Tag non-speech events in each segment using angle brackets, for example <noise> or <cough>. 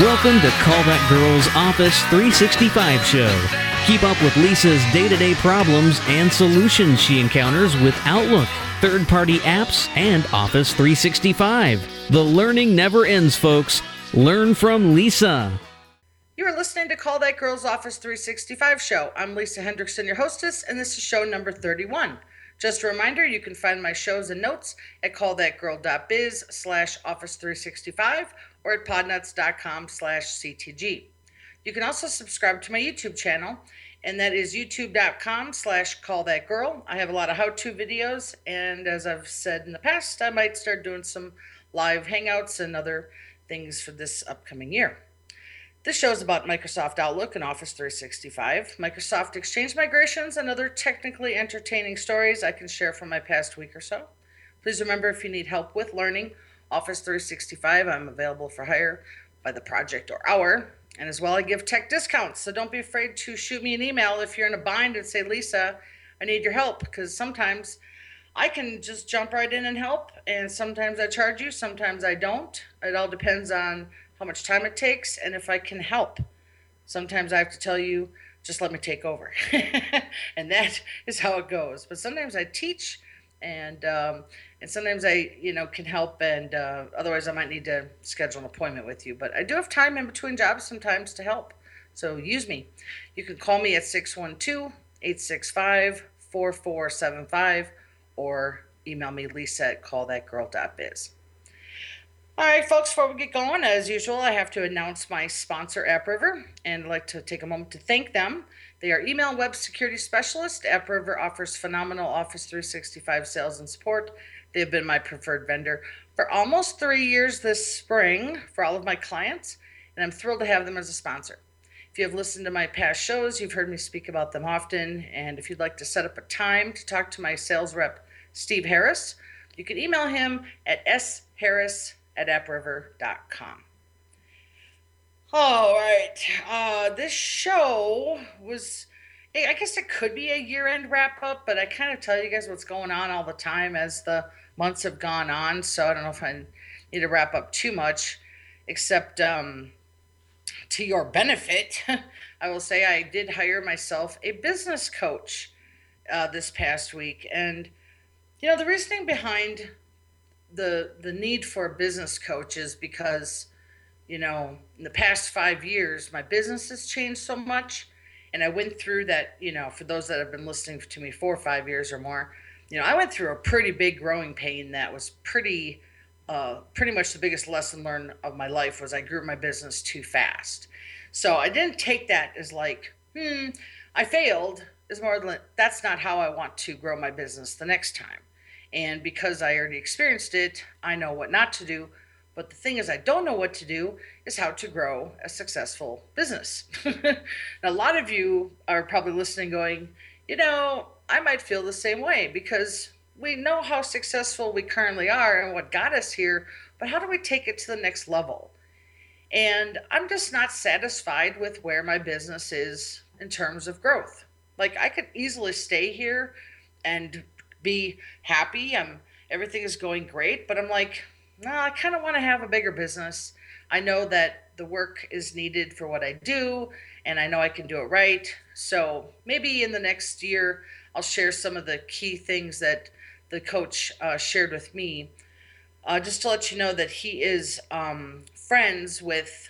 Welcome to Call That Girl's Office 365 show. Keep up with Lisa's day to day problems and solutions she encounters with Outlook, third party apps, and Office 365. The learning never ends, folks. Learn from Lisa. You are listening to Call That Girl's Office 365 show. I'm Lisa Hendrickson, your hostess, and this is show number 31. Just a reminder, you can find my shows and notes at callthatgirl.biz slash office 365 or at podnutz.com slash CTG. You can also subscribe to my YouTube channel, and that is youtube.com slash callthatgirl. I have a lot of how-to videos, and as I've said in the past, I might start doing some live hangouts and other things for this upcoming year. This show is about Microsoft Outlook and Office 365, Microsoft Exchange migrations, and other technically entertaining stories I can share from my past week or so. Please remember if you need help with learning Office 365. I'm available for hire by the project or hour. And as well, I give tech discounts. So don't be afraid to shoot me an email if you're in a bind and say, Lisa, I need your help. Because sometimes I can just jump right in and help. And sometimes I charge you, sometimes I don't. It all depends on how much time it takes and if I can help. Sometimes I have to tell you, just let me take over. <laughs> and that is how it goes. But sometimes I teach and um, and sometimes I, you know, can help, and uh, otherwise I might need to schedule an appointment with you. But I do have time in between jobs sometimes to help, so use me. You can call me at 612 865 4475 or email me lisa at callthatgirl.biz. All right, folks, before we get going, as usual, I have to announce my sponsor, AppRiver, and I'd like to take a moment to thank them. They are email and web security specialist. AppRiver offers phenomenal Office 365 sales and support. They have been my preferred vendor for almost three years this spring for all of my clients, and I'm thrilled to have them as a sponsor. If you have listened to my past shows, you've heard me speak about them often, and if you'd like to set up a time to talk to my sales rep, Steve Harris, you can email him at sharris at appriver.com. All right. Uh, this show was, I guess it could be a year end wrap up, but I kind of tell you guys what's going on all the time as the months have gone on. So I don't know if I need to wrap up too much, except um, to your benefit, <laughs> I will say I did hire myself a business coach uh, this past week. And, you know, the reasoning behind the the need for a business coach is because you know in the past five years my business has changed so much. And i went through that you know for those that have been listening to me four or five years or more you know i went through a pretty big growing pain that was pretty uh, pretty much the biggest lesson learned of my life was i grew my business too fast. So i didn't take that as like hmm i failed is more than that's not how i want to grow my business the next time. And because I already experienced it, I know what not to do. But the thing is, I don't know what to do is how to grow a successful business. <laughs> now, a lot of you are probably listening, going, you know, I might feel the same way because we know how successful we currently are and what got us here, but how do we take it to the next level? And I'm just not satisfied with where my business is in terms of growth. Like, I could easily stay here and be happy. I'm everything is going great, but I'm like, no, I kind of want to have a bigger business. I know that the work is needed for what I do, and I know I can do it right. So maybe in the next year, I'll share some of the key things that the coach uh, shared with me. Uh, just to let you know that he is um, friends with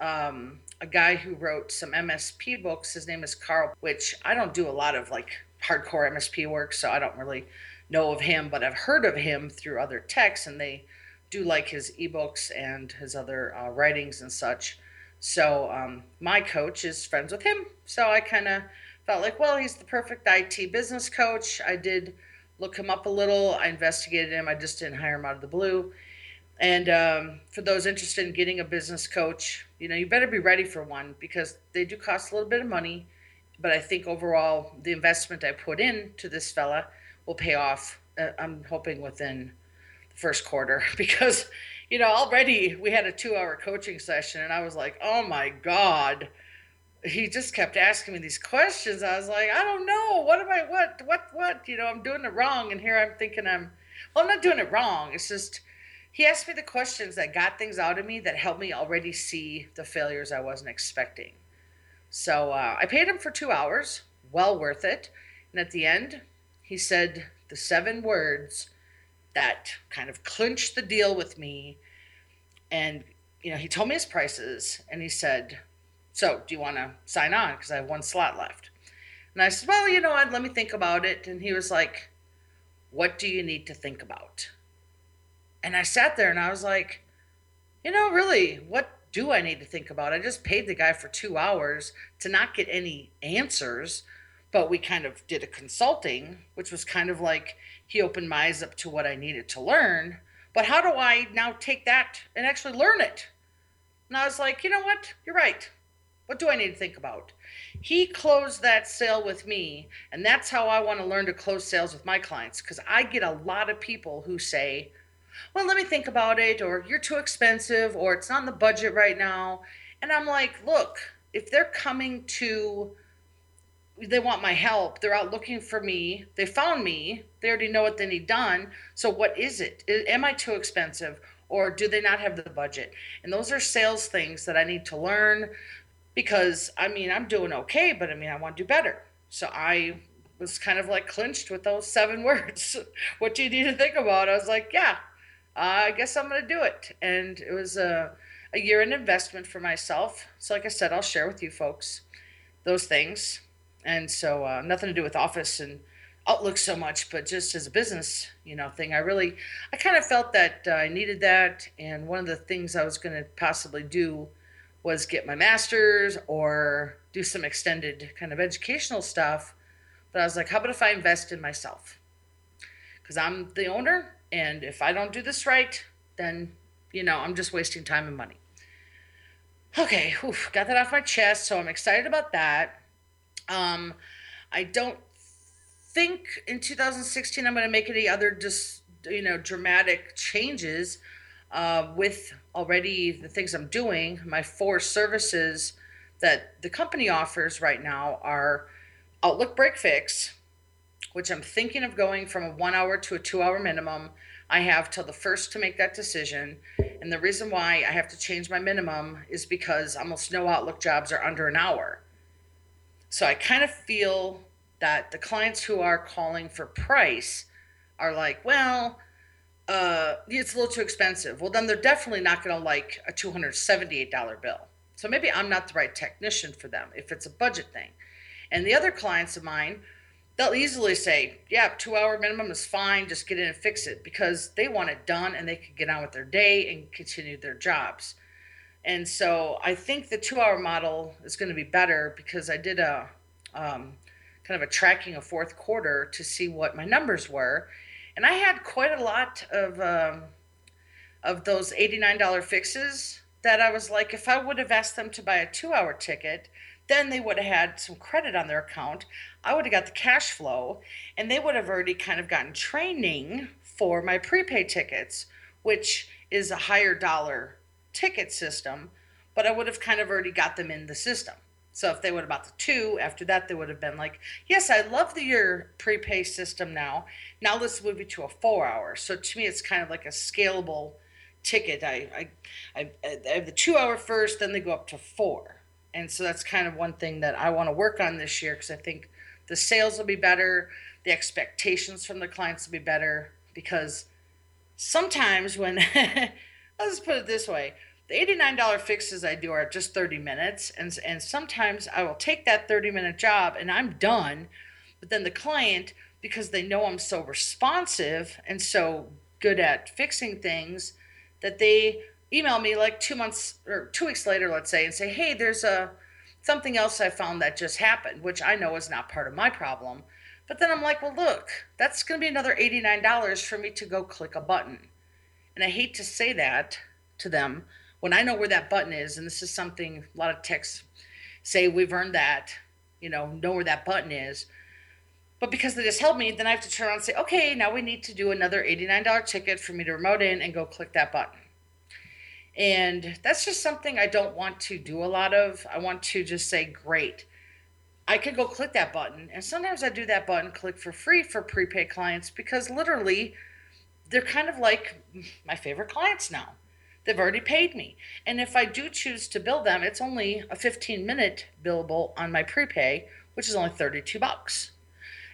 um, a guy who wrote some MSP books. His name is Carl, which I don't do a lot of like hardcore MSP work, so I don't really know of him, but I've heard of him through other texts, and they do like his ebooks and his other uh, writings and such. So um, my coach is friends with him, so I kind of felt like, well, he's the perfect IT business coach. I did look him up a little. I investigated him. I just didn't hire him out of the blue. And um, for those interested in getting a business coach, you know, you better be ready for one because they do cost a little bit of money but I think overall the investment I put in to this fella will pay off. Uh, I'm hoping within first quarter <laughs> because you know already we had a two hour coaching session and I was like, oh my god. He just kept asking me these questions. I was like, I don't know. What am I? What? What? What? You know, I'm doing it wrong. And here I'm thinking I'm, well, I'm not doing it wrong. It's just he asked me the questions that got things out of me that helped me already see the failures I wasn't expecting. So uh, I paid him for two hours, well worth it. And at the end, he said the seven words that kind of clinched the deal with me. And, you know, he told me his prices and he said, So, do you want to sign on? Because I have one slot left. And I said, Well, you know what? Let me think about it. And he was like, What do you need to think about? And I sat there and I was like, You know, really, what do I need to think about? I just paid the guy for two hours to not get any answers, but we kind of did a consulting, which was kind of like he opened my eyes up to what I needed to learn. But how do I now take that and actually learn it? And I was like, you know what? You're right. What do I need to think about? He closed that sale with me, and that's how I want to learn to close sales with my clients because I get a lot of people who say, well, let me think about it, or you're too expensive, or it's not in the budget right now. And I'm like, look, if they're coming to, they want my help, they're out looking for me, they found me, they already know what they need done. So what is it? Am I too expensive? Or do they not have the budget? And those are sales things that I need to learn because I mean, I'm doing okay, but I mean, I want to do better. So I was kind of like clinched with those seven <laughs> words. what do you need to think about? I was like, yeah, I guess I'm going to do it. And it was a, a year in investment for myself. So, like I said, I'll share with you folks those things. And so, uh, nothing to do with office and Outlook so much, but just as a business, you know, thing. I really, I kind of felt that uh, I needed that. And one of the things I was going to possibly do was get my master's or do some extended kind of educational stuff. But I was like, how about if I invest in myself? Because I'm the owner and if I don't do this right, then, you know, I'm just wasting time and money. Okay, oof, got that off my chest. So I'm excited about that. Um, I don't think in 2016 I'm going to make any other just, you know, dramatic changes uh, with already the things I'm doing. My four services that the company offers right now are Outlook Break Fix, which I'm thinking of going from a one hour to a two hour minimum. I have till the first to make that decision. And the reason why I have to change my minimum is because almost no Outlook jobs are under an hour. So I kind of feel that the clients who are calling for price are like, well, uh, it's a little too expensive. Well, then they're definitely not going to like a $278 bill. So maybe I'm not the right technician for them if it's a budget thing. And the other clients of mine they'll easily say, yeah, two hour minimum is fine, just get in and fix it because they want it done and they can get on with their day and continue their jobs. And so I think the two hour model is going to be better because I did a um, kind of a tracking of fourth quarter to see what my numbers were. And I had quite a lot of, um, of those $89 fixes that I was like, if I would have asked them to buy a two hour ticket, then they would have had some credit on their account. I would have got the cash flow, and they would have already kind of gotten training for my prepaid tickets, which is a higher dollar ticket system, but I would have kind of already got them in the system. So if they would have bought the two, after that they would have been like, "Yes, I love the your prepay system now. Now let's move you to a four hour." So to me, it's kind of like a scalable ticket. I I I, I have the two hour first, then they go up to four and so that's kind of one thing that I want to work on this year because I think the sales will be better, the expectations from the clients will be better because sometimes when <laughs> let's put it this way, the $89 fixes I do are just 30 minutes and and sometimes I will take that 30 minute job and I'm done, but then the client because they know I'm so responsive and so good at fixing things that they email me like two months or two weeks later, let's say, and say, hey, there's a something else I found that just happened, which I know is not part of my problem. But then I'm like, well, look, that's going to be another $89 for me to go click a button. And I hate to say that to them when I know where that button is. And this is something a lot of techs say we've earned that, you know, know where that button is. But because they just helped me, then I have to turn around and say, okay, now we need to do another $89 ticket for me to remote in and go click that button. And that's just something I don't want to do a lot of. I want to just say, great. I could go click that button. And sometimes I do that button click for free for prepaid clients because literally they're kind of like my favorite clients now. They've already paid me. And if I do choose to bill them, it's only a 15 minute billable on my prepay, which is only 32 bucks.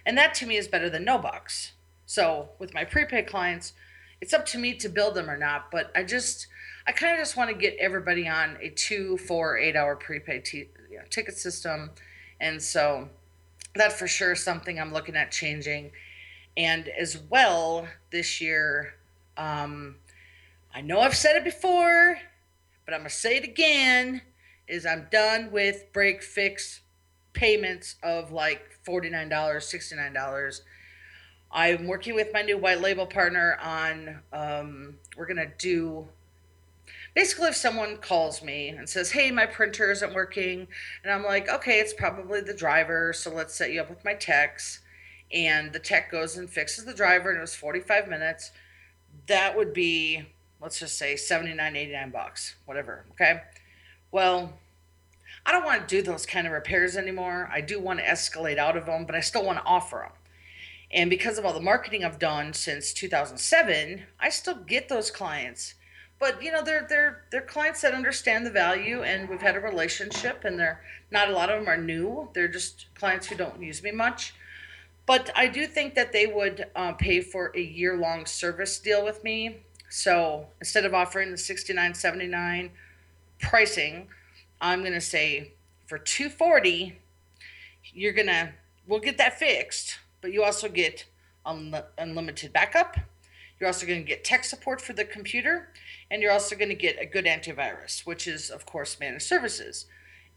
And that to me is better than no bucks. So with my prepay clients, it's up to me to build them or not. But I just, I kind of just want to get everybody on a two, four, eight hour prepaid t- ticket system. And so that for sure is something I'm looking at changing. And as well, this year, um, I know I've said it before, but I'm going to say it again is I'm done with break fix payments of like $49, $69. I'm working with my new white label partner on, um, we're going to do basically if someone calls me and says hey my printer isn't working and i'm like okay it's probably the driver so let's set you up with my techs and the tech goes and fixes the driver and it was 45 minutes that would be let's just say 79 89 bucks whatever okay? Well i don't want to do those kind of repairs anymore. I do want to escalate out of them but i still want to offer them and because of all the marketing i've done since 2007 i still get those clients. But you know they're they're they're clients that understand the value and we've had a relationship and they're not a lot of them are new. They're just clients who don't use me much. But i do think that they would uh, pay for a year long service deal with me so instead of offering the 69.79 pricing i'm to say for 240 you're going to we'll get that fixed but you also get un- unlimited backup you're also going to get tech support for the computer and you're also going to get a good antivirus, which is, of course, managed services.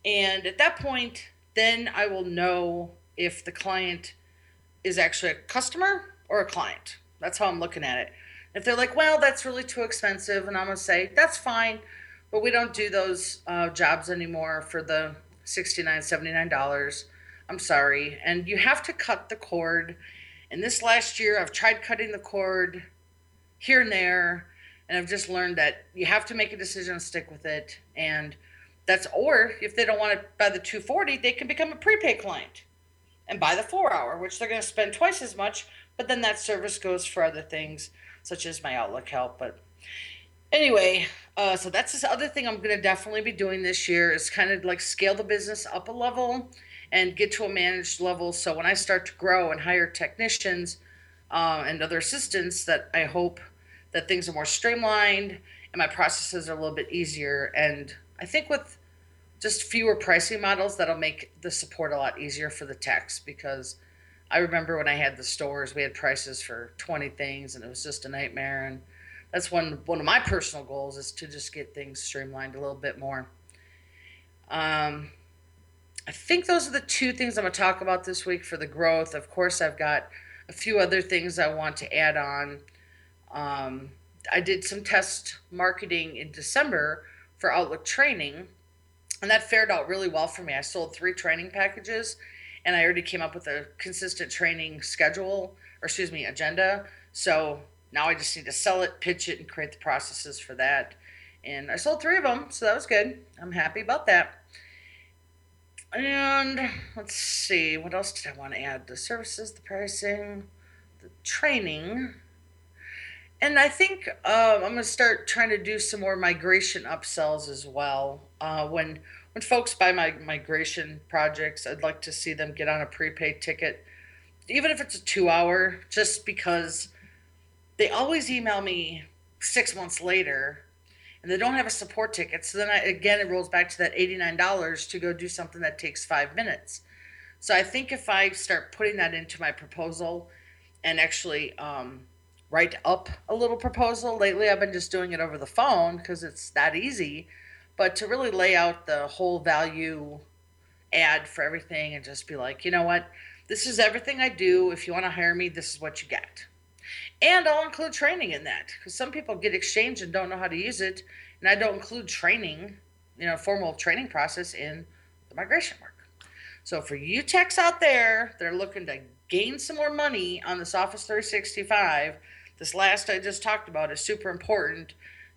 And at that point, then I will know if the client is actually a customer or a client. That's how I'm looking at it. If they're like, well, that's really too expensive, and I'm going to say, that's fine, but we don't do those uh, jobs anymore for the $69, $79. I'm sorry. And you have to cut the cord. And this last year, I've tried cutting the cord here and there and I've just learned that you have to make a decision and stick with it. And that's or if they don't want to buy the 240, they can become a prepaid client and buy the four hour, which they're going to spend twice as much. But then that service goes for other things such as my Outlook help. But anyway, uh, so that's this other thing I'm going to definitely be doing this year is kind of like scale the business up a level and get to a managed level. So when I start to grow and hire technicians uh, and other assistants, that I hope that things are more streamlined and my processes are a little bit easier. And I think with just fewer pricing models, that'll make the support a lot easier for the techs because I remember when I had the stores, we had prices for 20 things and it was just a nightmare. And that's one, one of my personal goals is to just get things streamlined a little bit more. Um, I think those are the two things I'm going to talk about this week for the growth. Of course, I've got a few other things I want to add on. Um, I did some test marketing in December for Outlook training, and that fared out really well for me. I sold three training packages, and I already came up with a consistent training schedule, or excuse me, agenda. So now I just need to sell it, pitch it, and create the processes for that. And I sold three of them, so that was good. I'm happy about that. And let's see, what else did I want to add? The services, the pricing, the training and I think uh, I'm going to start trying to do some more migration upsells as well. Uh, when when folks buy my migration projects, I'd like to see them get on a prepaid ticket, even if it's a two hour, just because they always email me six months later and they don't have a support ticket. So then I, again, it rolls back to that $89 to go do something that takes five minutes. So I think if I start putting that into my proposal and actually um, write up a little proposal. Lately, I've been just doing it over the phone because it's that easy. But to really lay out the whole value add for everything and just be like, you know what, this is everything I do. If you want to hire me, this is what you get. And I'll include training in that because some people get exchange and don't know how to use it. And I don't include training, you know, formal training process in the migration work. So for you techs out there that are looking to gain some more money on this Office 365, this last I just talked about is super important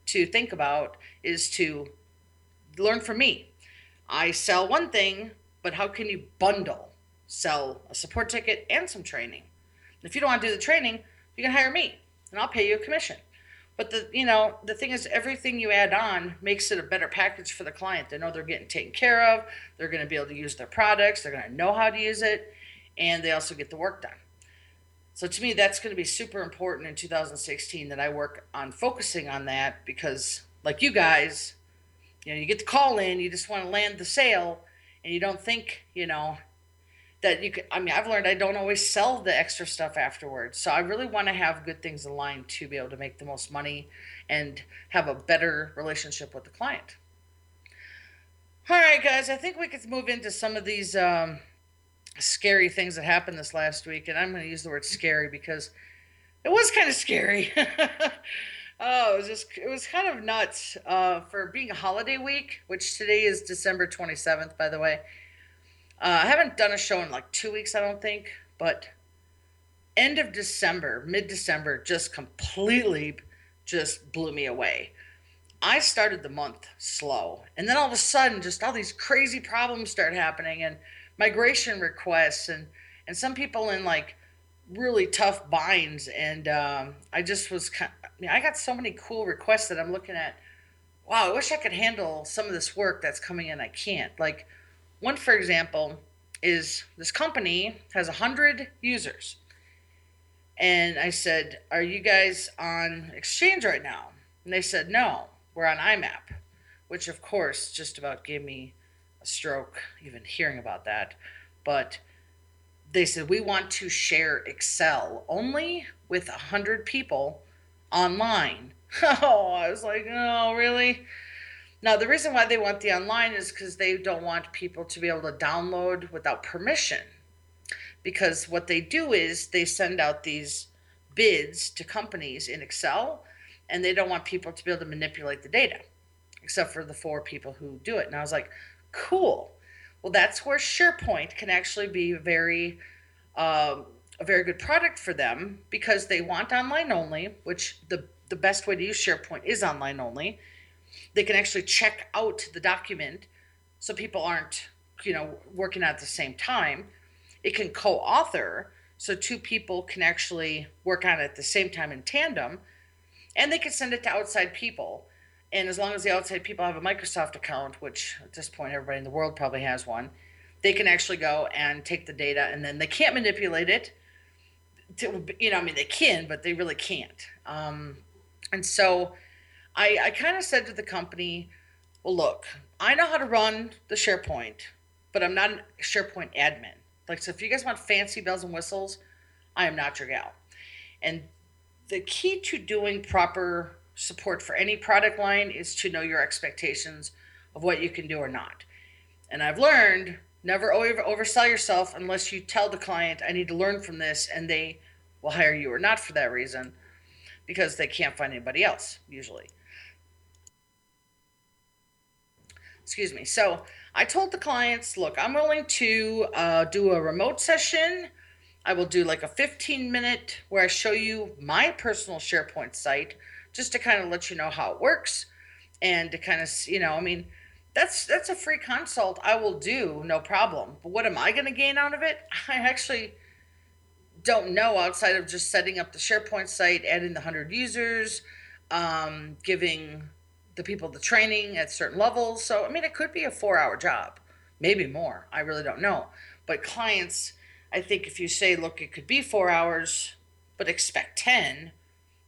to think about is to learn from me. I sell one thing, but how can you bundle? Sell a support ticket and some training. If you don't want to do the training, you can hire me. and I'll pay you a commission. But the you know the thing is everything you add on makes it a better package for the client. They know they're getting taken care of. They're going to be able to use their products. They're going to know how to use it, and they also get the work done. So to me, that's going to be super important in 2016 that I work on focusing on that because, like you guys, you know, you get the call in, you just want to land the sale, and you don't think, you know, that you can. I mean, I've learned I don't always sell the extra stuff afterwards. So I really want to have good things aligned to be able to make the most money and have a better relationship with the client. All right, guys, I think we could move into some of these. Um, scary things that happened this last week, and I'm going to use the word scary because it was kind of scary. <laughs> oh, it was just it was kind of nuts uh, for being a holiday week, which today is December 27th, by the way. Uh, I haven't done a show in like two weeks, I don't think, but end of December, mid December, just completely just blew me away. I started the month slow, and then all of a sudden, just all these crazy problems start happening, and migration requests and and some people in like really tough binds and um, i just was kind of, I, mean, I got so many cool requests that i'm looking at wow i wish i could handle some of this work that's coming in i can't. Like one for example is this company has 100 users. And i said are you guys on exchange right now? And they said no we're on imap which of course just about gave me a stroke even hearing about that. But they said, we want to share Excel only with 100 people online. <laughs> Oh, I was like, oh, really? Now, the reason why they want the online is because they don't want people to be able to download without permission. Because what they do is they send out these bids to companies in Excel, and they don't want people to be able to manipulate the data, except for the four people who do it. And I was like, Cool. Well, that's where SharePoint can actually be very um, a very good product for them because they want online only, which the the best way to use SharePoint is online only. They can actually check out the document so people aren't, you know, working at the same time. It can co-author so two people can actually work on it at the same time in tandem and they can send it to outside people and as long as the outside people have a Microsoft account, which at this point everybody in the world probably has one, they can actually go and take the data and then they can't manipulate it. To, you know, I mean, they can, but they really can't. Um, and so I, I kind of said to the company, well, look, I know how to run the SharePoint, but I'm not a SharePoint admin. Like, so if you guys want fancy bells and whistles, I am not your gal. And the key to doing proper support for any product line is to know your expectations of what you can do or not. And I've learned never over oversell yourself unless you tell the client I need to learn from this and they will hire you or not for that reason because they can't find anybody else usually. Excuse me. So I told the clients, look, I'm willing to uh, do a remote session. I will do like a 15 minute where I show you my personal SharePoint site just to kind of let you know how it works and to kind of you know i mean that's that's a free consult i will do no problem. But what am i going to gain out of it? <laughs> I actually don't know outside of just setting up the sharepoint site adding the 100 users um, giving the people the training at certain levels. So i mean it could be a four hour job maybe more i really don't know. But clients i think if you say look it could be four hours but expect 10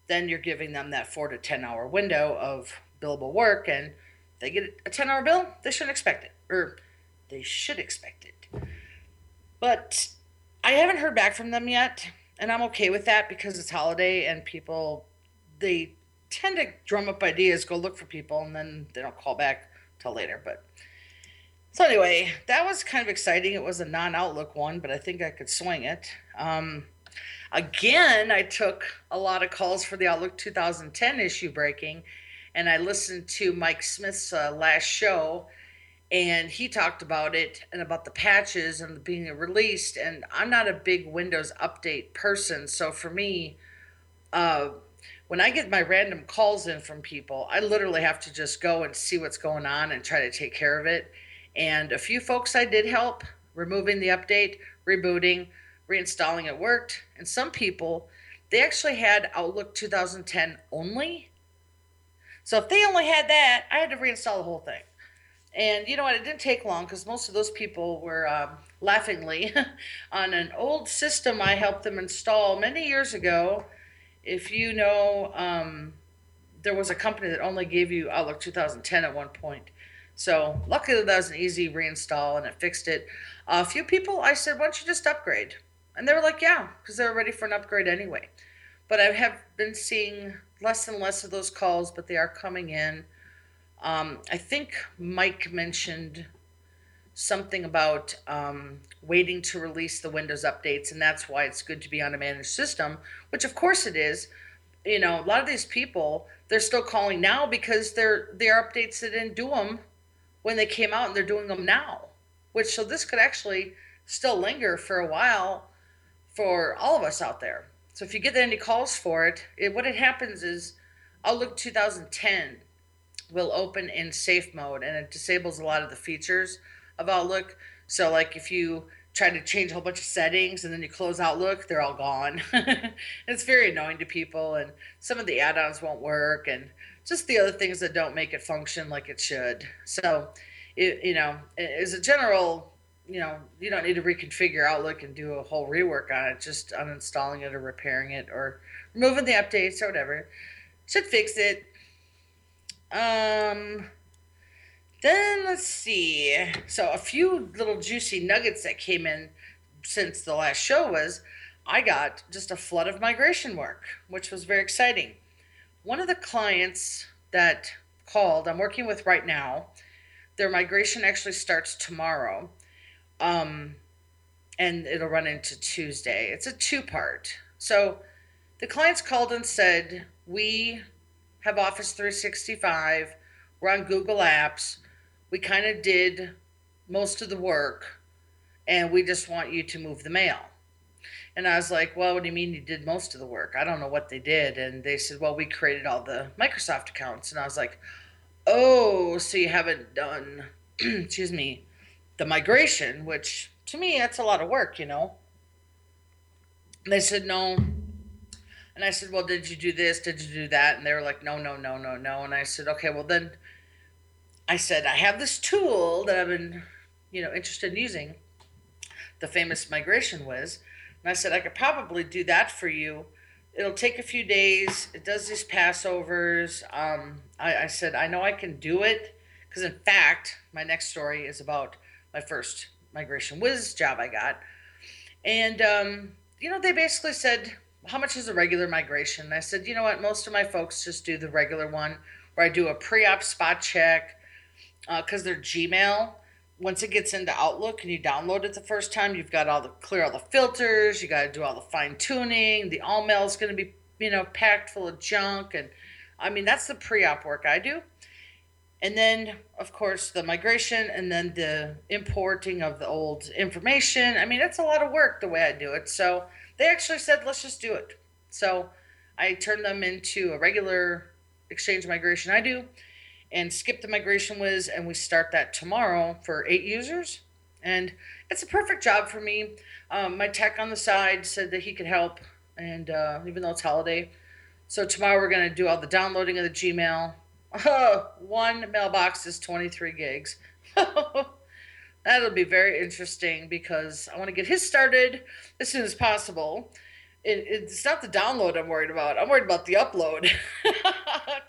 then you're giving them that four to 10 hour window of billable work and they get a 10 hour bill, they shouldn't expect it, or they should expect it. But I haven't heard back from them yet, and I'm okay with that because it's holiday and people, they tend to drum up ideas, go look for people, and then they don't call back till later. But so anyway, that was kind of exciting. It was a non-Outlook one, but I think I could swing it. Um, Again, I took a lot of calls for the Outlook 2010 issue breaking, and I listened to Mike Smith's uh, last show, and he talked about it and about the patches and being released. And I'm not a big Windows update person, so for me, uh, when I get my random calls in from people, I literally have to just go and see what's going on and try to take care of it. And a few folks I did help removing the update, rebooting reinstalling it worked. And some people they actually had Outlook 2010 only. So if they only had that, I had to reinstall the whole thing. And you know what? It didn't take long because most of those people were um, laughingly <laughs> on an old system I helped them install many years ago. If you know, um, there was a company that only gave you Outlook 2010 at one point. So luckily that was an easy reinstall and it fixed it. A few people, I said, why don't you just upgrade? And they were like, yeah, because they were ready for an upgrade anyway. But I have been seeing less and less of those calls, but they are coming in. Um, I think Mike mentioned something about um, waiting to release the Windows updates, and that's why it's good to be on a managed system, which of course it is. You know, a lot of these people they're still calling now because they're they're updates that didn't do them when they came out, and they're doing them now. Which so this could actually still linger for a while for all of us out there. So if you get any calls for it, it what it happens is Outlook 2010 will open in safe mode and it disables a lot of the features of Outlook. So like if you try to change a whole bunch of settings and then you close Outlook, they're all gone. <laughs> it's very annoying to people and some of the add-ons won't work and just the other things that don't make it function like it should. So it, you know, as a general, you know, you don't need to reconfigure Outlook and do a whole rework on it, just uninstalling it or repairing it or removing the updates or whatever. Should fix it. Um, then let's see. So a few little juicy nuggets that came in since the last show was I got just a flood of migration work, which was very exciting. One of the clients that called, I'm working with right now, their migration actually starts tomorrow. Um, and it'll run into Tuesday. It's a two part. So the clients called and said, We have Office 365. We're on Google Apps. We kind of did most of the work, and we just want you to move the mail. And I was like, Well, what do you mean you did most of the work? I don't know what they did. And they said, Well, we created all the Microsoft accounts. And I was like, Oh, so you haven't done, <clears throat> excuse me, the migration, which to me, that's a lot of work, you know? And they said, No, and I said, Well, did you do this? Did you do that? And they were like, No, no, no, no, no. And I said, Okay, well, then I said, I have this tool that I've been, you know, interested in using, the famous Migration Wiz. And I said, I could probably do that for you. It'll take a few days. It does these passovers. Um, I, I said, I know I can do it. Because, in fact, my next story is about my first Migration Wiz job I got. And, um, you know, they basically said, how much is a regular migration? And I said, you know what? Most of my folks just do the regular one where I do a pre op spot check because uh, they're Gmail. Once it gets into Outlook and you download it the first time, you've got all the clear all the filters, you got to do all the fine tuning. The all mail is going to be, you know, packed full of junk. And I mean, that's the pre op work I do. And then, of course, the migration and then the importing of the old information. I mean, it's a lot of work the way I do it. So, they actually said, let's just do it. So I turned them into a regular exchange migration I do and skip the migration wiz and we start that tomorrow for eight users and it's a perfect job for me um, my tech on the side said that he could help and uh, even though it's holiday so tomorrow we're going to do all the downloading of the gmail one mailbox is 23 gigs <laughs> That'll be very interesting because I want to get his started as soon as possible. It, it's not the download I'm worried about. I'm worried about the upload. <laughs>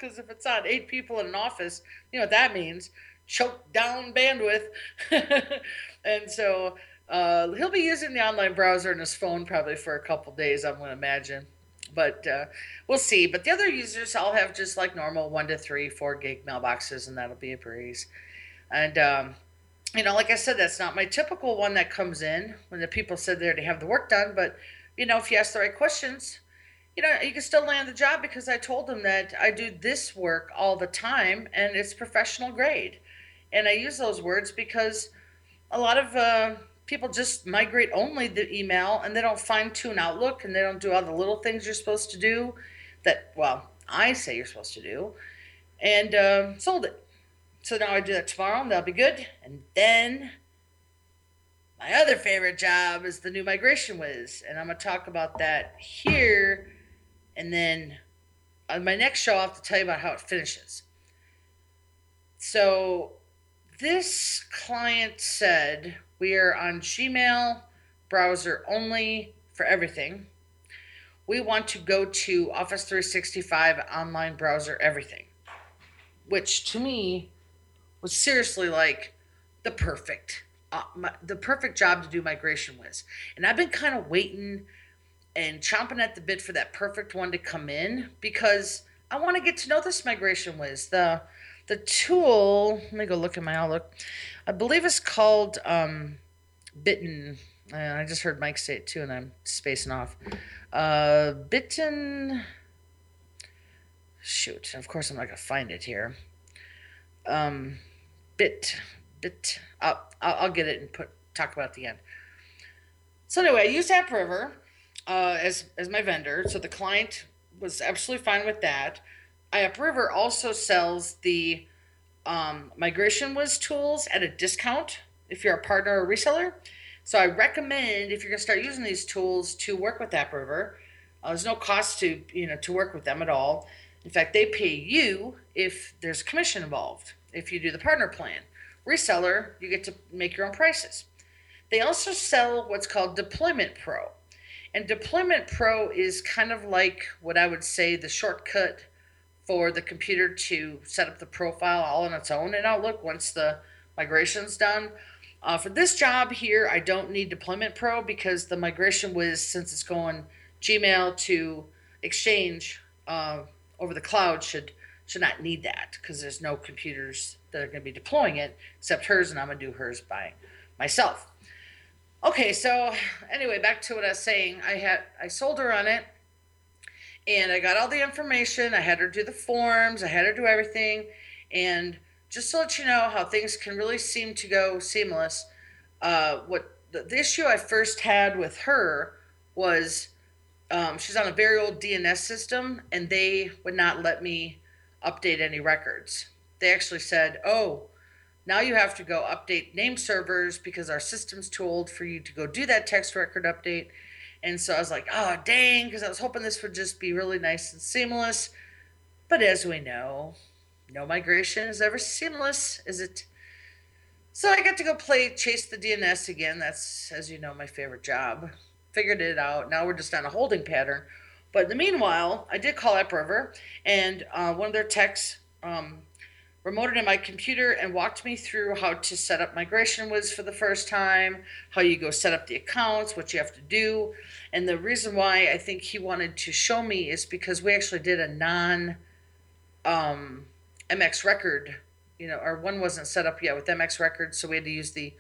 Because if it's on eight people in an office, you know what that means choke down bandwidth. <laughs> and so uh, he'll be using the online browser and his phone probably for a couple days, I'm going to imagine. But uh, we'll see. But the other users, I'll have just like normal one to three, four gig mailboxes, and that'll be a breeze. And um, you know, like I said, that's not my typical one that comes in when the people said they already have the work done. But, you know, if you ask the right questions, you know, you can still land the job because I told them that I do this work all the time and it's professional grade. And I use those words because a lot of uh, people just migrate only the email and they don't fine tune Outlook and they don't do all the little things you're supposed to do that, well, I say you're supposed to do. And uh, sold it. So now I do that tomorrow, and that'll be good. And then my other favorite job is the new MigrationWiz. and I'm gonna talk about that here And then on my next show, I'll have to tell you about how it finishes. So this client said we are on Gmail browser only for everything. We want to go to Office 365 online browser everything, which to me was seriously like the perfect uh, my, the perfect job to do MigrationWiz. And I've been kind of waiting and chomping at the bit for that perfect one to come in because I want to get to know this MigrationWiz. The the tool, let me go look at my Outlook. I believe it's called um, Bitten. I just heard Mike say it too, and I'm spacing off. Uh, Bitten. Shoot, of course I'm not gonna find it here. Um, bit, bit. I'll, I'll get it and put talk about the end. So anyway, I used AppRiver uh, as as my vendor, so the client was absolutely fine with that. AppRiver also sells the um, MigrationWiz tools at a discount if you're a partner or reseller. So I recommend if you're going to start using these tools to work with AppRiver. Uh, there's no cost to you know to work with them at all. In fact, they pay you if there's commission involved if you do the partner plan. Reseller, you get to make your own prices. They also sell what's called Deployment Pro. And Deployment Pro is kind of like what I would say the shortcut for the computer to set up the profile all on its own in Outlook once the migration's done. Uh, for this job here, I don't need Deployment Pro because the migration was, since it's going Gmail to Exchange uh, over the cloud, should should not need that because there's no computers that are going to be deploying it except hers, and I'm going to do hers by myself. Okay, so anyway, back to what I was saying. I had I sold her on it and I got all the information. I had her do the forms, I had her do everything. And just to let you know how things can really seem to go seamless, uh, what the, the, issue I first had with her was um, she's on a very old DNS system and they would not let me update any records. They actually said, oh, now you have to go update name servers because our system's too old for you to go do that text record update and so I was like, oh, dang, because I was hoping this would just be really nice and seamless. But as we know, no migration is ever seamless, is it? So I got to go play Chase the DNS again. That's, as you know, my favorite job. Figured it out. Now we're just on a holding pattern. But in the meanwhile, I did call AppRiver, and uh, one of their techs um, remoted in my computer and walked me through how to set up MigrationWiz for the first time, how you go set up the accounts, what you have to do. And the reason why I think he wanted to show me is because we actually did a non um, MX record, you know, our one wasn't set up yet with MX record, so we had to use the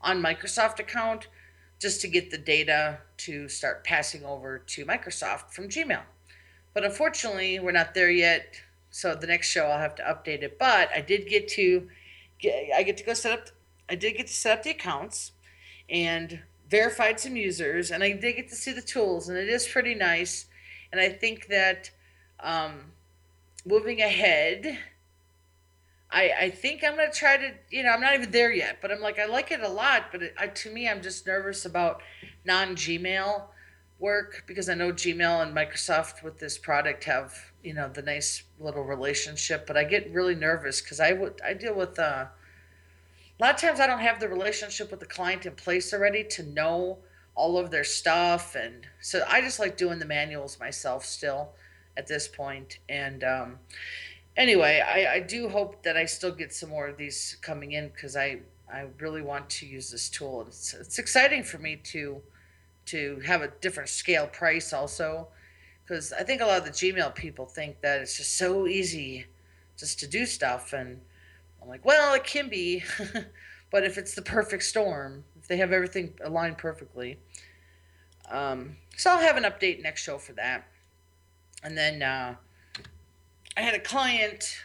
on Microsoft account just to get the data to start passing over to Microsoft from Gmail. But unfortunately, we're not there yet so the next show I'll have to update it. But I did get to I get to go set up I did get to set up the accounts and verified some users and I did get to see the tools and it is pretty nice. And I think that um, moving ahead, I, I think I'm to try to, you know, I'm not even there yet, but I'm like, I like it a lot, but it, I, to me, I'm just nervous about non Gmail work because I know Gmail and Microsoft with this product have you know the nice little relationship, but I get really nervous because I would I deal with uh, a lot of times I don't have the relationship with the client in place already to know all of their stuff, and so I just like doing the manuals myself still at this point. And um, anyway, I, I do hope that I still get some more of these coming in because I I really want to use this tool. It's it's exciting for me to to have a different scale price also because i think a lot of the gmail people think that it's just so easy just to do stuff and i'm like well it can be <laughs> but if it's the perfect storm if they have everything aligned perfectly um, so i'll have an update next show for that and then uh, i had a client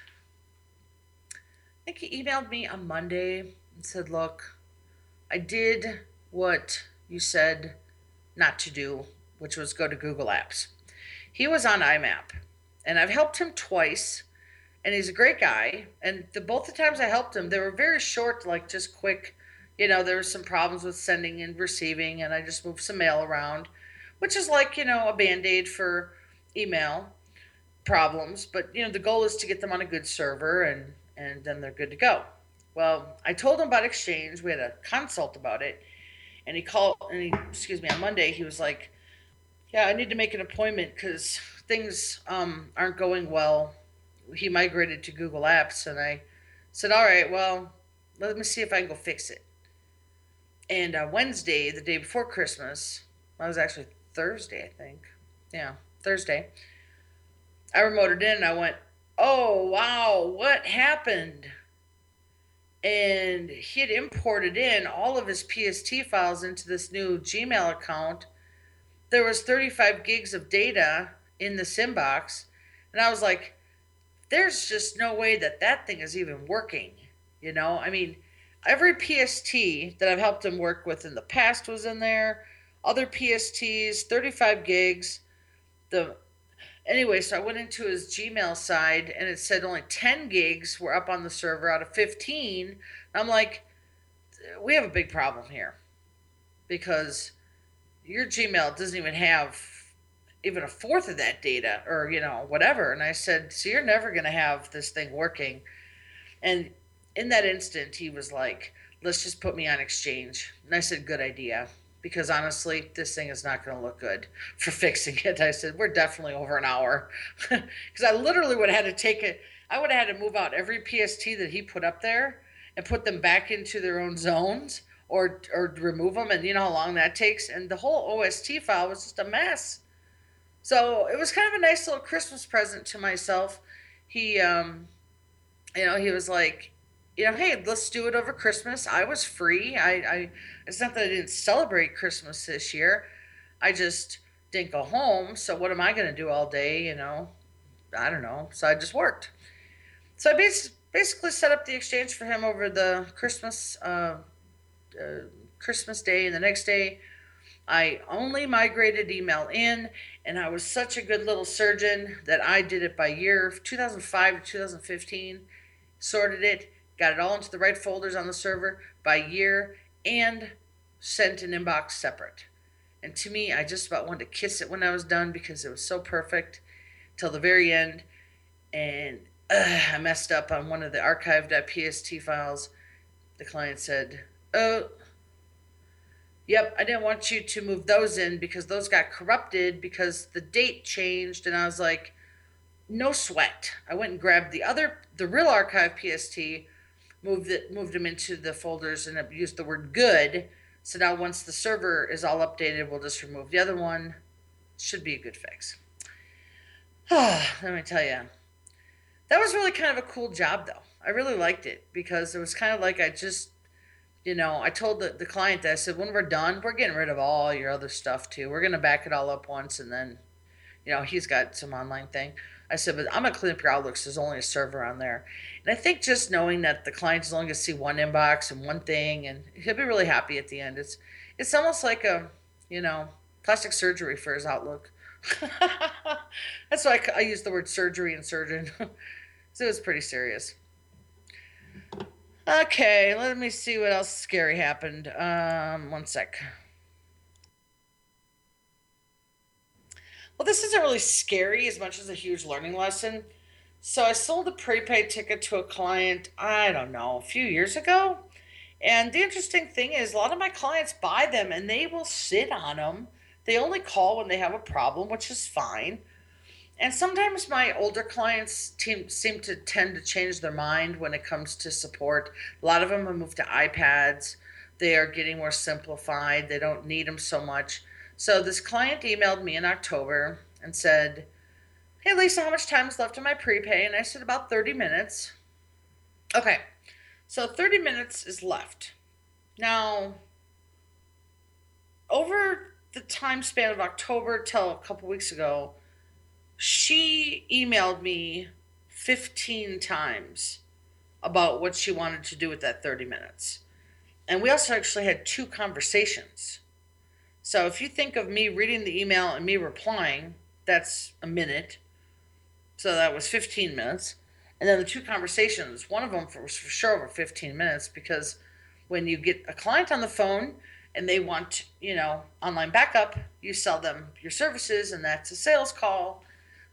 i think he emailed me on monday and said look i did what you said not to do, which was go to Google Apps. He was on IMAP, and I've helped him twice, and he's a great guy. And the both the times I helped him, they were very short, like just quick. You know, there were some problems with sending and receiving, and I just moved some mail around, which is like you know a band aid for email problems, but you know the goal is to get them on a good server and and then they're good to go. Well, I told him about Exchange. We had a consult about it, and he called and he excuse me on Monday. He was like, "Yeah, I need to make an appointment because things um, aren't going well." He migrated to Google Apps, and I said, "All right, well, let me see if I can go fix it." And uh, Wednesday, the day before Christmas, I was actually Thursday, I think. Yeah, Thursday. I remoted in and I went, oh, wow, what happened? And he had imported in all of his PST files into this new Gmail account. There was 35 gigs of data in this inbox. And I was like, there's just no way that that thing is even working. You know, I mean, every PST that I've helped him work with in the past was in there. Other PSTs, 35 gigs. The anyway, so I went into his Gmail side and it said only 10 gigs were up on the server out of 15. I'm like, we have a big problem here because your Gmail doesn't even have even a fourth of that data or, you know, whatever. And I said, so you're never going to have this thing working. And in that instant, he was like, let's just put me on exchange. And I said, good idea because honestly, this thing is not going to look good for <laughs> fixing it. I said, we're definitely over an hour. <laughs> Because I literally would have had to take it, I would have had to move out every PST that he put up there and put them back into their own zones or, or remove them. And you know how long that takes? And the whole OST file was just a mess. So it was kind of a nice little Christmas present to myself. He, um, you know, he was like, you know, hey, let's do it over Christmas. I was free. I, I it's not that I didn't celebrate Christmas this year. I just didn't go home. So what am I going to do all day? You know, I don't know. So I just worked. So I bas- basically set up the exchange for him over the Christmas, uh, uh, Christmas day, and the next day. I only migrated email in, and I was such a good little surgeon that I did it by year 2005 to 2015, sorted it, got it all into the right folders on the server by year, and sent an inbox separate. And to me, I just about wanted to kiss it when I was done because it was so perfect till the very end. And uh, I messed up on one of the archive.pst files. The client said, Oh, yep, I didn't want you to move those in because those got corrupted because the date changed. And I was like, No sweat. I went and grabbed the other, the real archive PST moved it moved them into the folders and used the word good. So now once the server is all updated, we'll just remove the other one. Should be a good fix. <sighs> Let me tell you. That was really kind of a cool job though. I really liked it because it was kind of like I just you know, I told the, the client that I said, when we're done, we're getting rid of all your other stuff too. We're gonna back it all up once and then, you know, he's got some online thing. I said, but I'm gonna clean up your outlooks. There's only a server on there. And I think just knowing that the client is only going to see one inbox and one thing, and he'll be really happy at the end. It's it's almost like a you know plastic surgery for his outlook. <laughs> That's why I, I use the word surgery and surgeon. <laughs> so it was pretty serious. Okay, let me see what else scary happened. Um, one sec. Well, this isn't really scary as much as a huge learning lesson. So I sold a prepaid ticket to a client, I don't know, a few years ago. And the interesting thing is, a lot of my clients buy them and they will sit on them. They only call when they have a problem, which is fine. And sometimes my older clients team, seem to tend to change their mind when it comes to support. A lot of them have moved to iPads. They are getting more simplified. They don't need them so much. So this client emailed me in October and said, Hey, Lisa, how much time is left in my prepay? And I said, About 30 minutes. Okay, so 30 minutes is left. Now, over the time span of October till a couple weeks ago, she emailed me 15 times about what she wanted to do with that 30 minutes. And we also actually had two conversations. So if you think of me reading the email and me replying, that's a minute. So that was 15 minutes. And then the two conversations, one of them was for sure over 15 minutes because when you get a client on the phone and they want, you know, online backup, you sell them your services and that's a sales call.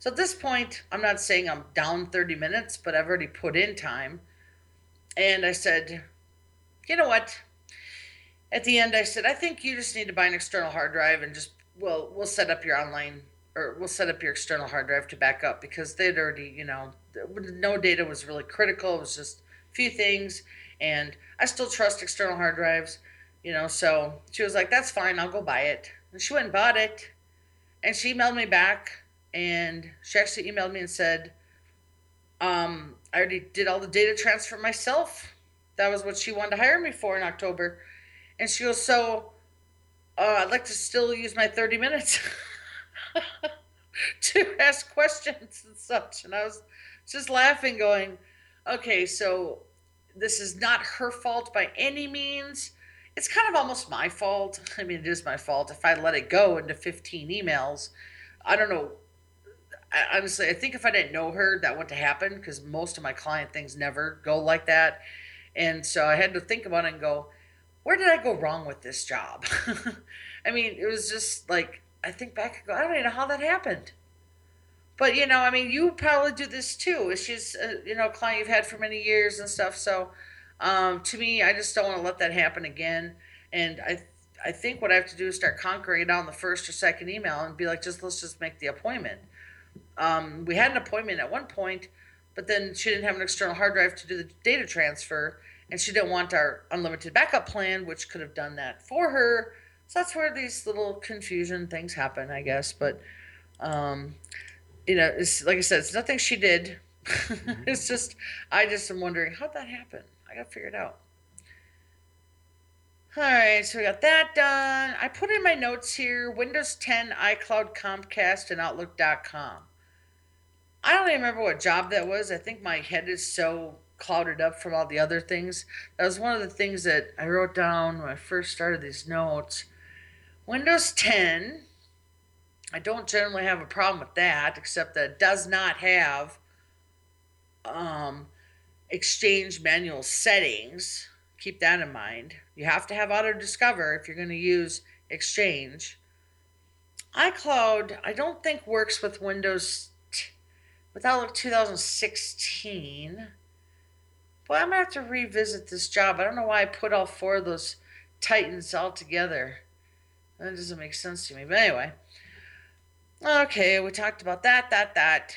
So at this point, I'm not saying I'm down 30 minutes, but I've already put in time. And I said, you know what? At the end, I said, I think you just need to buy an external hard drive and just we'll we'll set up your online or we'll set up your external hard drive to back up because they'd already, you know, no data was really critical. It was just a few things, and I still trust external hard drives, you know. So she was like, "That's fine. I'll go buy it." And she went and bought it, and she emailed me back, and she actually emailed me and said, um, "I already did all the data transfer myself. That was what she wanted to hire me for in October." And she goes, "So." Uh, I'd like to still use my 30 minutes. <laughs> to ask questions and such. And I was just laughing, going, okay, so this is not her fault by any means. It's kind of almost my fault. <laughs> I mean, it is my fault if I let it go into 15 emails. I don't know. I, honestly, I think if I didn't know her, that wouldn't happen because most of my client things never go like that. And so I had to think about it and go, where did I go wrong with this job? <laughs> I mean, it was just like I think back and go, I don't even know how that happened. But you know, I mean, you probably do this too. It's just uh, you know, a client you've had for many years and stuff. So, um, to me, I just don't want to let that happen again. And I, I think what I have to do is start conquering it on the first or second email and be like, just let's just make the appointment. Um, we had an appointment at one point, but then she didn't have an external hard drive to do the data transfer, and she didn't want our unlimited backup plan, which could have done that for her. So that's where these little confusion things happen, I guess. But, um, you know, it's like I said, it's nothing she did. <laughs> Mm-hmm. it's just, I just am wondering how'd that happen. I got to figure it out. All right, so we got that done. I put in my notes here Windows 10, iCloud, Comcast, and Outlook.com. I don't even remember what job that was. I think my head is so clouded up from all the other things. That was one of the things that I wrote down when I first started these notes. Windows 10, I don't generally have a problem with that, except that it does not have um, Exchange manual settings. Keep that in mind. You have to have Auto Discover if you're going to use Exchange. iCloud, I don't think works with Windows t- with Outlook 2016. Boy, I'm gonna have to revisit this job. I don't know why I put all four of those Titans all together. That doesn't make sense to me. But anyway. Okay, we talked about that, that, that.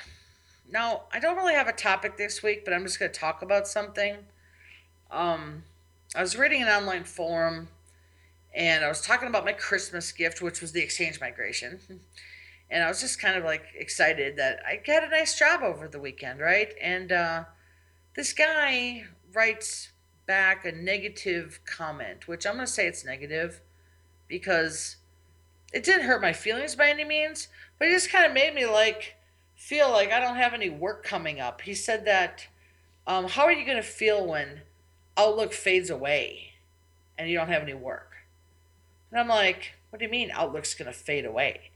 Now, I don't really have a topic this week, but I'm just going to talk about something. Um, I was reading an online forum and I was talking about my Christmas gift, which was the exchange migration. <laughs> And I was just kind of like excited that I got a nice job over the weekend, right? And uh, this guy writes back a negative comment, which I'm going to say it's negative because it didn't hurt my feelings by any means, but it just kind of made me like feel like I don't have any work coming up. He said that, um, how are you going to feel when Outlook fades away and you don't have any work? And I'm like, what do you mean Outlook's going to fade away?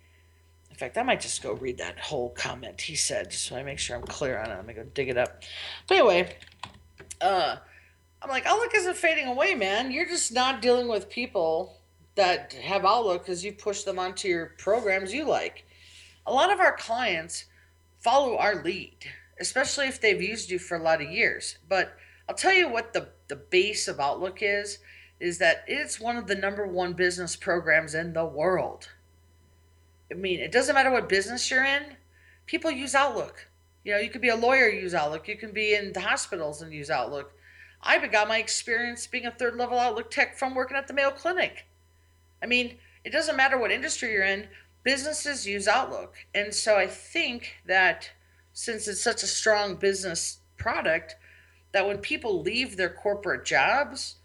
In fact, I might just go read that whole comment he said, just so I make sure I'm clear on it. Let me go dig it up. But anyway, uh, I'm like, Outlook isn't fading away, man. You're just not dealing with people that have Outlook because you push them onto your programs you like. A lot of our clients follow our lead, especially if they've used you for a lot of years. But I'll tell you what the, the base of Outlook is, is that it's one of the number one business programs in the world. I mean, it doesn't matter what business you're in, people use Outlook. You know, you could be a lawyer, use Outlook. You can be in the hospitals and use Outlook. I got my experience being a third level Outlook tech from working at the Mayo Clinic. I mean, it doesn't matter what industry you're in, businesses use Outlook. And so I think that since it's such a strong business product, that when people leave their corporate jobs,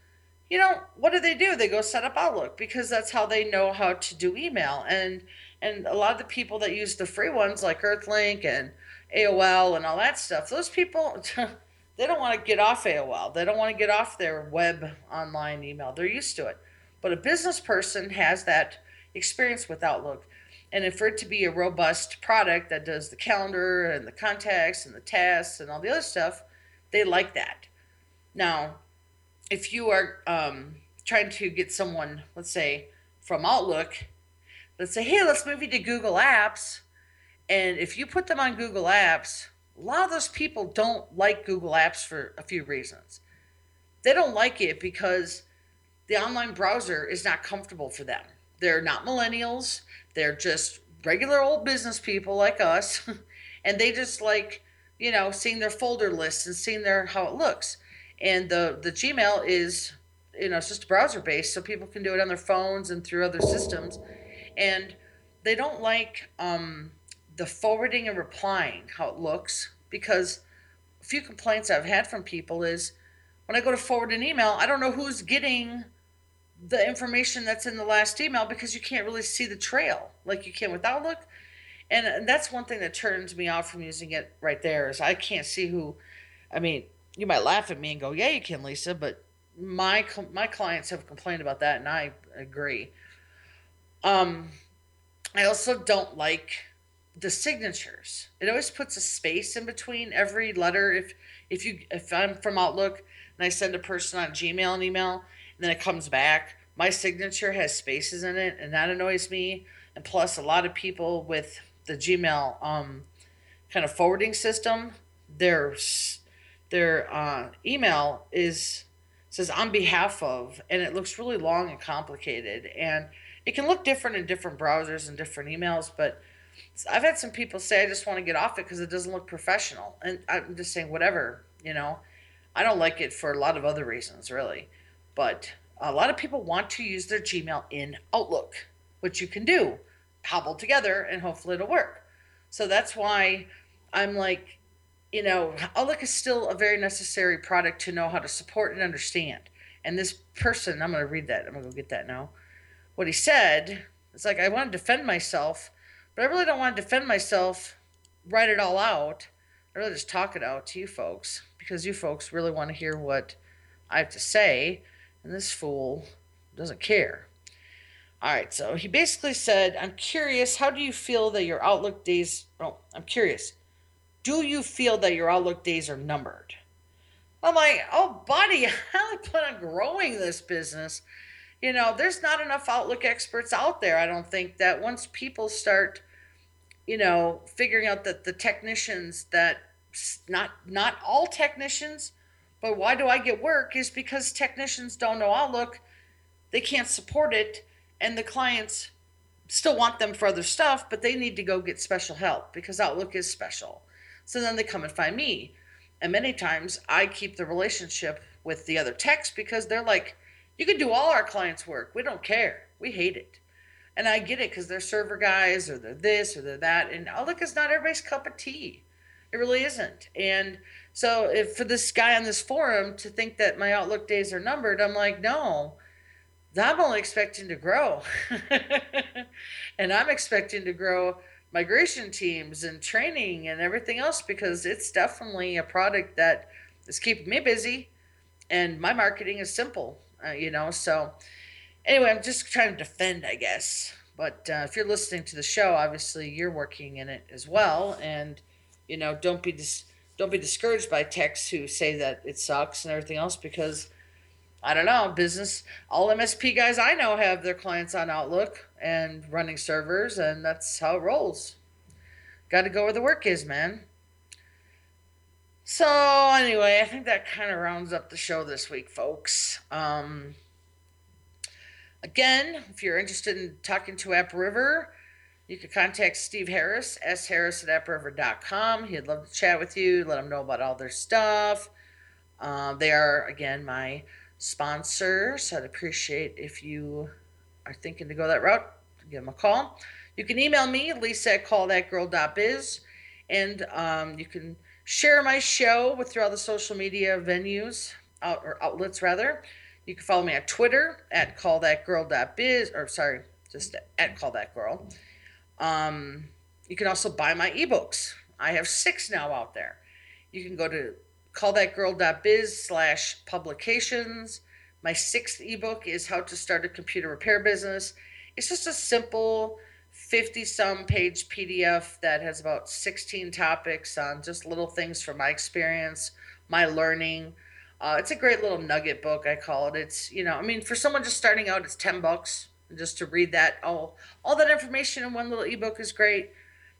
you know, what do they do? They go set up Outlook because that's how they know how to do email. And and a lot of the people that use the free ones like Earthlink and AOL and all that stuff, those people <laughs> they don't want to get off AOL. They don't want to get off their web online email. They're used to it. But a business person has that experience with Outlook. And for it to be a robust product that does the calendar and the contacts and the tasks and all the other stuff, they like that. Now, if you are um, trying to get someone, let's say, from Outlook, let's say, hey, let's move you to Google Apps, And if you put them on Google Apps, a lot of those people don't like Google Apps for a few reasons. They don't like it because the online browser is not comfortable for them. They're not millennials, they're just regular old business people like us, <laughs> and they just like, you know, seeing their folder lists and seeing their how it looks. And the the Gmail is, you know, it's just browser based, so people can do it on their phones and through other systems. And they don't like um, the forwarding and replying how it looks because a few complaints I've had from people is when I go to forward an email, I don't know who's getting the information that's in the last email because you can't really see the trail like you can with Outlook. And that's one thing that turns me off from using it right there is I can't see who. I mean, you might laugh at me and go, "Yeah, you can, Lisa," but my my clients have complained about that, and I agree. Um, I also don't like the signatures. It always puts a space in between every letter. If if you if I'm from Outlook and I send a person on Gmail an email and then it comes back, my signature has spaces in it, and that annoys me. And plus, a lot of people with the Gmail um, kind of forwarding system, their their uh, email is says on behalf of, and it looks really long and complicated, and it can look different in different browsers and different emails, but I've had some people say I just want to get off it because it doesn't look professional, and I'm just saying whatever, you know. I don't like it for a lot of other reasons, really, but a lot of people want to use their Gmail in Outlook, which you can do, cobble together, and hopefully it'll work. So that's why I'm like, you know, Outlook is still a very necessary product to know how to support and understand. And this person, I'm going to read that. I'm going to go get that now. What he said, it's like, I want to defend myself but I really don't want to defend myself, write it all out. I really just talk it out to you folks because you folks really want to hear what I have to say, and this fool doesn't care. All right, so he basically said, I'm curious, how do you feel that your Outlook days, oh, I'm curious, do you feel that your Outlook days are numbered? I'm like, oh, buddy, <laughs> I plan on growing this business you know, there's not enough Outlook experts out there. I don't think that once people start, you know, figuring out that the technicians that not not all technicians, but why do I get work is because technicians don't know Outlook, they can't support it, and the clients still want them for other stuff, but they need to go get special help because Outlook is special. So then they come and find me. And many times I keep the relationship with the other techs because they're like, you can do all our clients' work. We don't care. We hate it. And I get it because they're server guys or they're this or they're that. And oh, Outlook is not everybody's cup of tea. It really isn't. And so if for this guy on this forum to think that my Outlook days are numbered, I'm like, no, I'm only expecting to grow. <laughs> and I'm expecting to grow migration teams and training and everything else because it's definitely a product that is keeping me busy and my marketing is simple uh, you know. So anyway, I'm just trying to defend, I guess. But uh, if you're listening to the show, obviously you're working in it as well, and you know, don't be dis- don't be discouraged by texts who say that it sucks and everything else because I don't know, business. All MSP guys I know have their clients on Outlook and running servers, and that's how it rolls. Got to go where the work is, man. So anyway, I think that kind of rounds up the show this week, folks. Um, again, if you're interested in talking to AppRiver, you can contact Steve Harris, sharris at appriver.com. He'd love to chat with you, let him know about all their stuff. Uh, they are, again, my sponsor, so I'd appreciate if you are thinking to go that route, give them a call. You can email me, lisa at callthatgirl.biz, and um, you can – share my show with through all the social media venues out, or outlets rather. You can follow me on Twitter at callthatgirl.biz or sorry, just at callthatgirl. Um, you can also buy my ebooks. I have six now out there. You can go to callthatgirl.biz slash publications. My sixth ebook is How to Start a Computer Repair Business. It's just a simple 50 some page PDF that has about 16 topics on just little things from my experience, my learning. Uh, it's a great little nugget book, I call it. It's, you know, I mean, for someone just starting out, it's 10 bucks just to read that. All, all that information in one little ebook is great.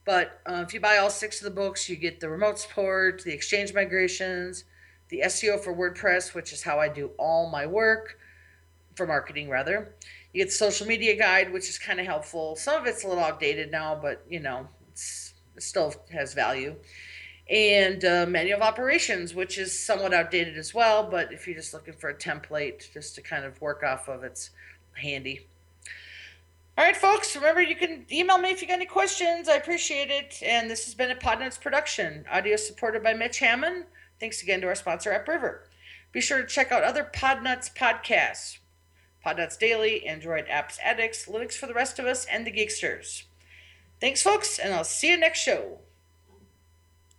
But uh, if you buy all six of the books, you get the remote support, the exchange migrations, the SEO for WordPress, which is how I do all my work for marketing, rather. You get the social media guide, which is kind of helpful. Some of it's a little outdated now, but you know, it still has value. And uh, manual of operations, which is somewhat outdated as well, but if you're just looking for a template just to kind of work off of, it's handy. All right, folks, remember you can email me if you got any questions. I appreciate it. And this has been a Podnutz production, audio supported by Mitch Hammond. Thanks again to our sponsor, AppRiver. Be sure to check out other Podnutz podcasts Podnutz Daily, Android Apps Addicts, Linux for the Rest of Us, and the Geeksters. Thanks, folks, and I'll see you next show.